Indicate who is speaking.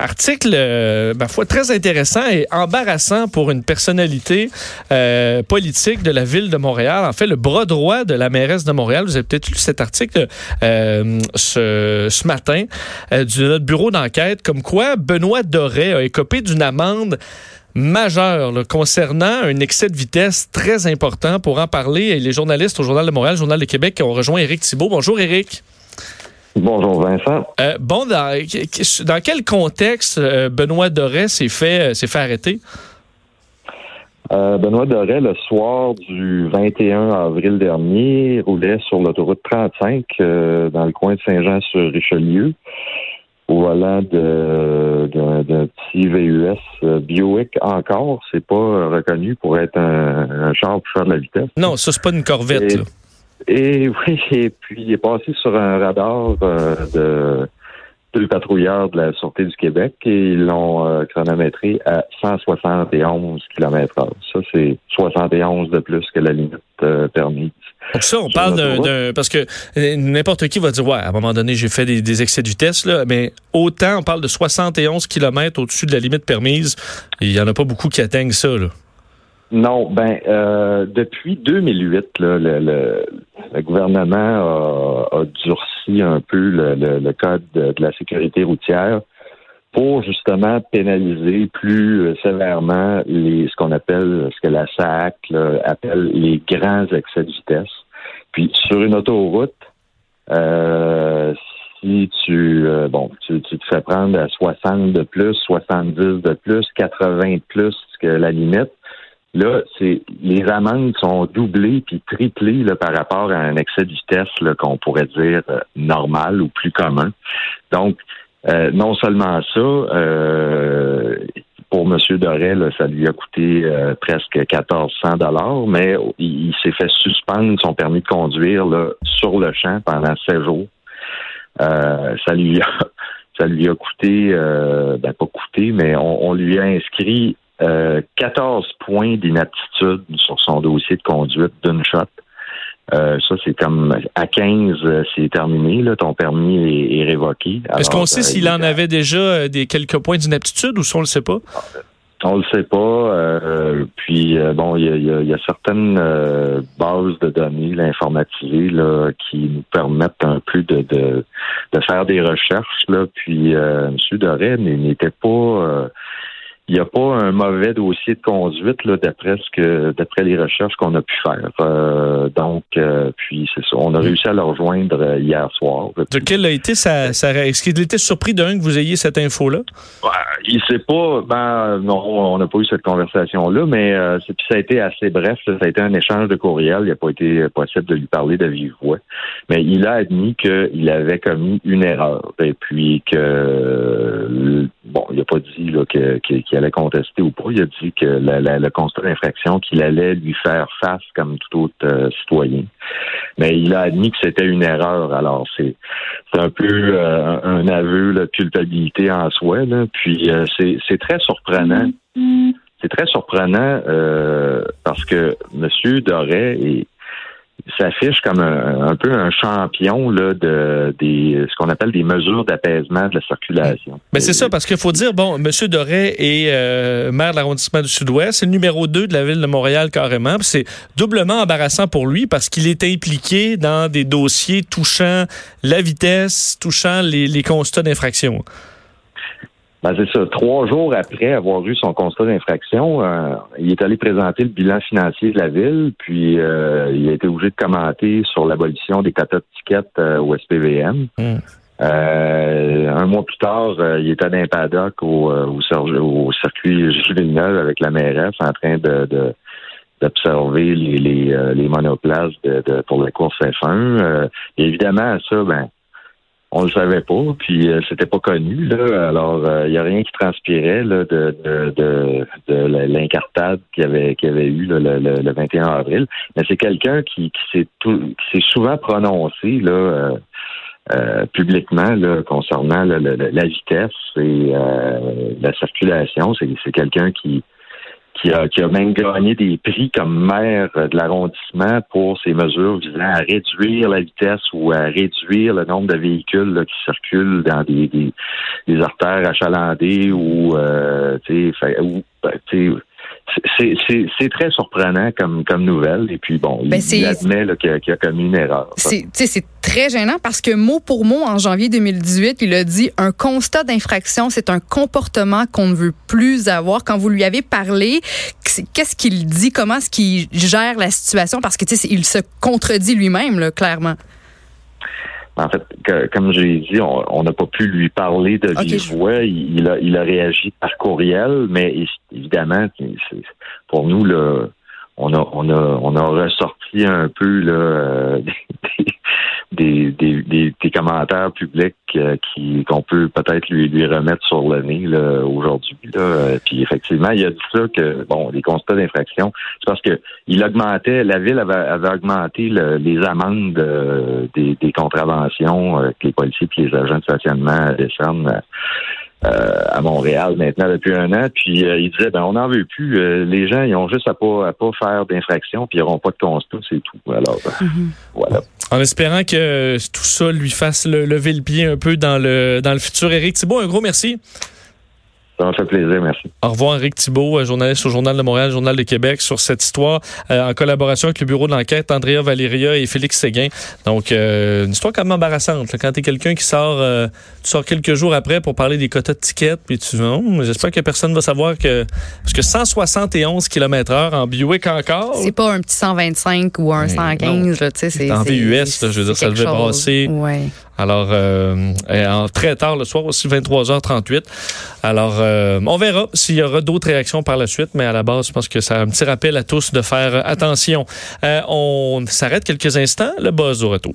Speaker 1: Article, euh, ma foi, très intéressant et embarrassant pour une personnalité euh, politique de la ville de Montréal. En fait, le bras droit de la mairesse de Montréal. Vous avez peut-être lu cet article euh, ce, matin euh, du notre bureau d'enquête, comme quoi Benoît Doré a écopé d'une amende majeure concernant un excès de vitesse très important. Pour en parler, les journalistes au Journal de Montréal, Journal de Québec, qui ont rejoint Éric Thibault. Bonjour, Éric.
Speaker 2: Bonjour Vincent.
Speaker 1: Euh, bon, dans, dans, quel contexte euh, Benoît Doré s'est fait, euh, s'est fait arrêter?
Speaker 2: Euh, Benoît Doré, le soir du 21 avril dernier, roulait sur l'autoroute 35 euh, dans le coin de Saint-Jean-sur-Richelieu au volant d'un petit VUS Bioic encore. C'est pas reconnu pour être un, un, char pour faire de la vitesse.
Speaker 1: Non, ça, c'est pas une corvette.
Speaker 2: Et,
Speaker 1: là.
Speaker 2: Et oui, et puis il est passé sur un radar euh, de deux patrouilleurs de la Sûreté du Québec et ils l'ont euh, chronométré à 171 km heure. Ça, c'est 71 de plus que la limite euh, permise.
Speaker 1: Donc ça, on parle d'un... Parce que n'importe qui va dire, ouais, à un moment donné, j'ai fait des, des, excès de vitesse, là, mais autant, on parle de 71 km au-dessus de la limite permise, il y en a pas beaucoup qui atteignent ça, là.
Speaker 2: Non, ben euh, depuis 2008, là, le, le, le, gouvernement a, a, durci un peu le, le code de, la sécurité routière pour justement pénaliser plus sévèrement les ce qu'on appelle ce que la SAC là, appelle les grands excès de vitesse. Puis sur une autoroute, euh, si tu euh, bon tu, tu, te fais prendre à 60 de plus, 70 de plus, 80 de plus que la limite Là, c'est les amendes sont doublées puis triplées là, par rapport à un excès de vitesse qu'on pourrait dire euh, normal ou plus commun. Donc, euh, non seulement ça, euh, pour M. Doré, là, ça lui a coûté euh, presque 1400 dollars, mais il, s'est fait suspendre son permis de conduire là, sur le champ pendant 16 jours. Euh, ça lui a ça lui a coûté, ben pas coûté, mais on, on lui a inscrit euh, 14 points d'inaptitude sur son dossier de conduite d'une shot. Euh, ça, c'est comme à 15, c'est terminé. Là, ton permis est, est révoqué.
Speaker 1: Est-ce qu'on sait euh, s'il en avait déjà des quelques points d'inaptitude ou si on le sait pas?
Speaker 2: On le sait pas. Euh, puis bon, il y a, y a, certaines bases de données là, informatisées là, qui nous permettent un peu de, de, de faire des recherches. Là. Puis M. Doré n'était pas il n'y a pas un mauvais dossier de conduite là, d'après ce que d'après les recherches qu'on a pu faire. Euh, donc, euh, puis c'est ça. On a réussi à le rejoindre euh, hier soir.
Speaker 1: De quel a été sa, sa Est-ce qu'il était surpris d'un que vous ayez cette info-là?
Speaker 2: Ouais, il sait pas. Ben non, on n'a pas eu cette conversation-là, mais euh, ça a été assez bref. Ça a été un échange de courriel. Il n'a pas été possible de lui parler de vive voix. Mais il a admis qu'il avait commis une erreur. Et puis que pas dit qu'il qu allait contester ou pas. Il a dit que la, la, le constat d'infraction qu'il allait lui faire face comme tout autre euh, citoyen. Mais il a admis que c'était une erreur. Alors c'est un peu euh, un aveu de culpabilité en soi. Là. Puis euh, c'est très surprenant. C'est très surprenant parce que M. Doré est s'affiche comme un, peu un champion là, de des ce qu'on appelle des mesures d'apaisement de la circulation.
Speaker 1: Mais c'est ça, parce qu'il faut dire, bon, M. Doré est euh, maire de l'arrondissement du Sud-Ouest, c'est le numéro 2 de la ville de Montréal carrément. C'est doublement embarrassant pour lui parce qu'il est impliqué dans des dossiers touchant la vitesse, touchant les constats d'infraction.
Speaker 2: Ben, c'est ça. Trois jours après avoir eu son constat d'infraction, euh, il est allé présenter le bilan financier de la ville, puis euh, il a été obligé de commenter sur l'abolition des quotas de tickets euh, au SPVM. Mm. un mois plus tard, il était dans un paddock au, au, au circuit Gilles avec la mairesse en train de, de d'observer les, les, les monoplaces de, de, pour la course F1. évidemment, ça, ben, on le savait pas, puis euh, c'était pas connu là. Alors il euh, y a rien qui transpirait là, de, de, de, de l'incartade qu'il y avait qu'il avait eu là, le, le, 21 avril. Mais c'est quelqu'un qui, qui s'est qui s'est souvent prononcé là. Euh, euh publiquement là, concernant la vitesse et la circulation, c'est quelqu'un qui qui a, qui a même gagné des prix comme maire de l'arrondissement pour ses mesures visant à réduire la vitesse ou à réduire le nombre de véhicules qui circulent dans des, des, des artères achalandées ou, euh, ben, c'est très surprenant comme, comme nouvelle. Et puis, bon,
Speaker 3: ben,
Speaker 2: il, admet qu'il a, commis une erreur.
Speaker 3: C'est très gênant parce que mot pour mot, en janvier 2018, il a dit un constat d'infraction, c'est un comportement qu'on ne veut plus avoir. Quand vous lui avez parlé, qu'est-ce qu'il dit? Comment est-ce qu'il gère la situation? Parce que, il se contredit lui-même, clairement.
Speaker 2: En fait, comme je l'ai dit, on n'a pas pu lui parler de vive voix. Il, a, il a réagi par courriel, mais évidemment, pour nous, là, on a, on a, on a ressorti un peu là, euh, des, des, des, des, commentaires publics euh, qui qu'on peut peut-être lui, lui remettre sur le nez aujourd'hui. Là. Puis effectivement, il a dit ça que bon, les constats d'infraction, c'est parce que il augmentait, la ville avait, avait augmenté les amendes euh, des, des, contraventions que les policiers et les agents de stationnement décernent euh, à Montréal maintenant depuis un an. Puis euh, il disait ben on n'en veut plus. Euh, les gens ils ont juste à pas à pas faire d'infraction puis ils n'auront pas de constat, c'est tout. Alors mhm. voilà.
Speaker 1: En espérant que tout ça lui fasse lever le pied un peu dans le dans le futur. Éric Thibault, un gros merci.
Speaker 2: Ça m'a fait plaisir, merci.
Speaker 1: Au revoir, Eric Thibault, euh, journaliste au Journal de Montréal, Journal de Québec, sur cette histoire, euh, en collaboration avec le bureau de l'enquête, Andrea Valéria et Félix Séguin. Donc, euh, une histoire quand même embarrassante. Quand tu es quelqu'un qui sort, tu sors quelques jours après pour parler des quotas de tickets, puis tu oh, j'espère que personne va savoir que. Parce que 171 km heure en Buick encore.
Speaker 3: C'est pas un petit 125 ou un 115, tu sais. C'est
Speaker 1: en VUS, je veux dire, ça devait brasser.
Speaker 3: Ouais.
Speaker 1: Alors, euh, très tard le soir, aussi 23h38. Alors, euh, on verra s'il y aura d'autres réactions par la suite, mais à la base, je pense que c'est un petit rappel à tous de faire attention. Euh, on s'arrête quelques instants, le buzz au retour.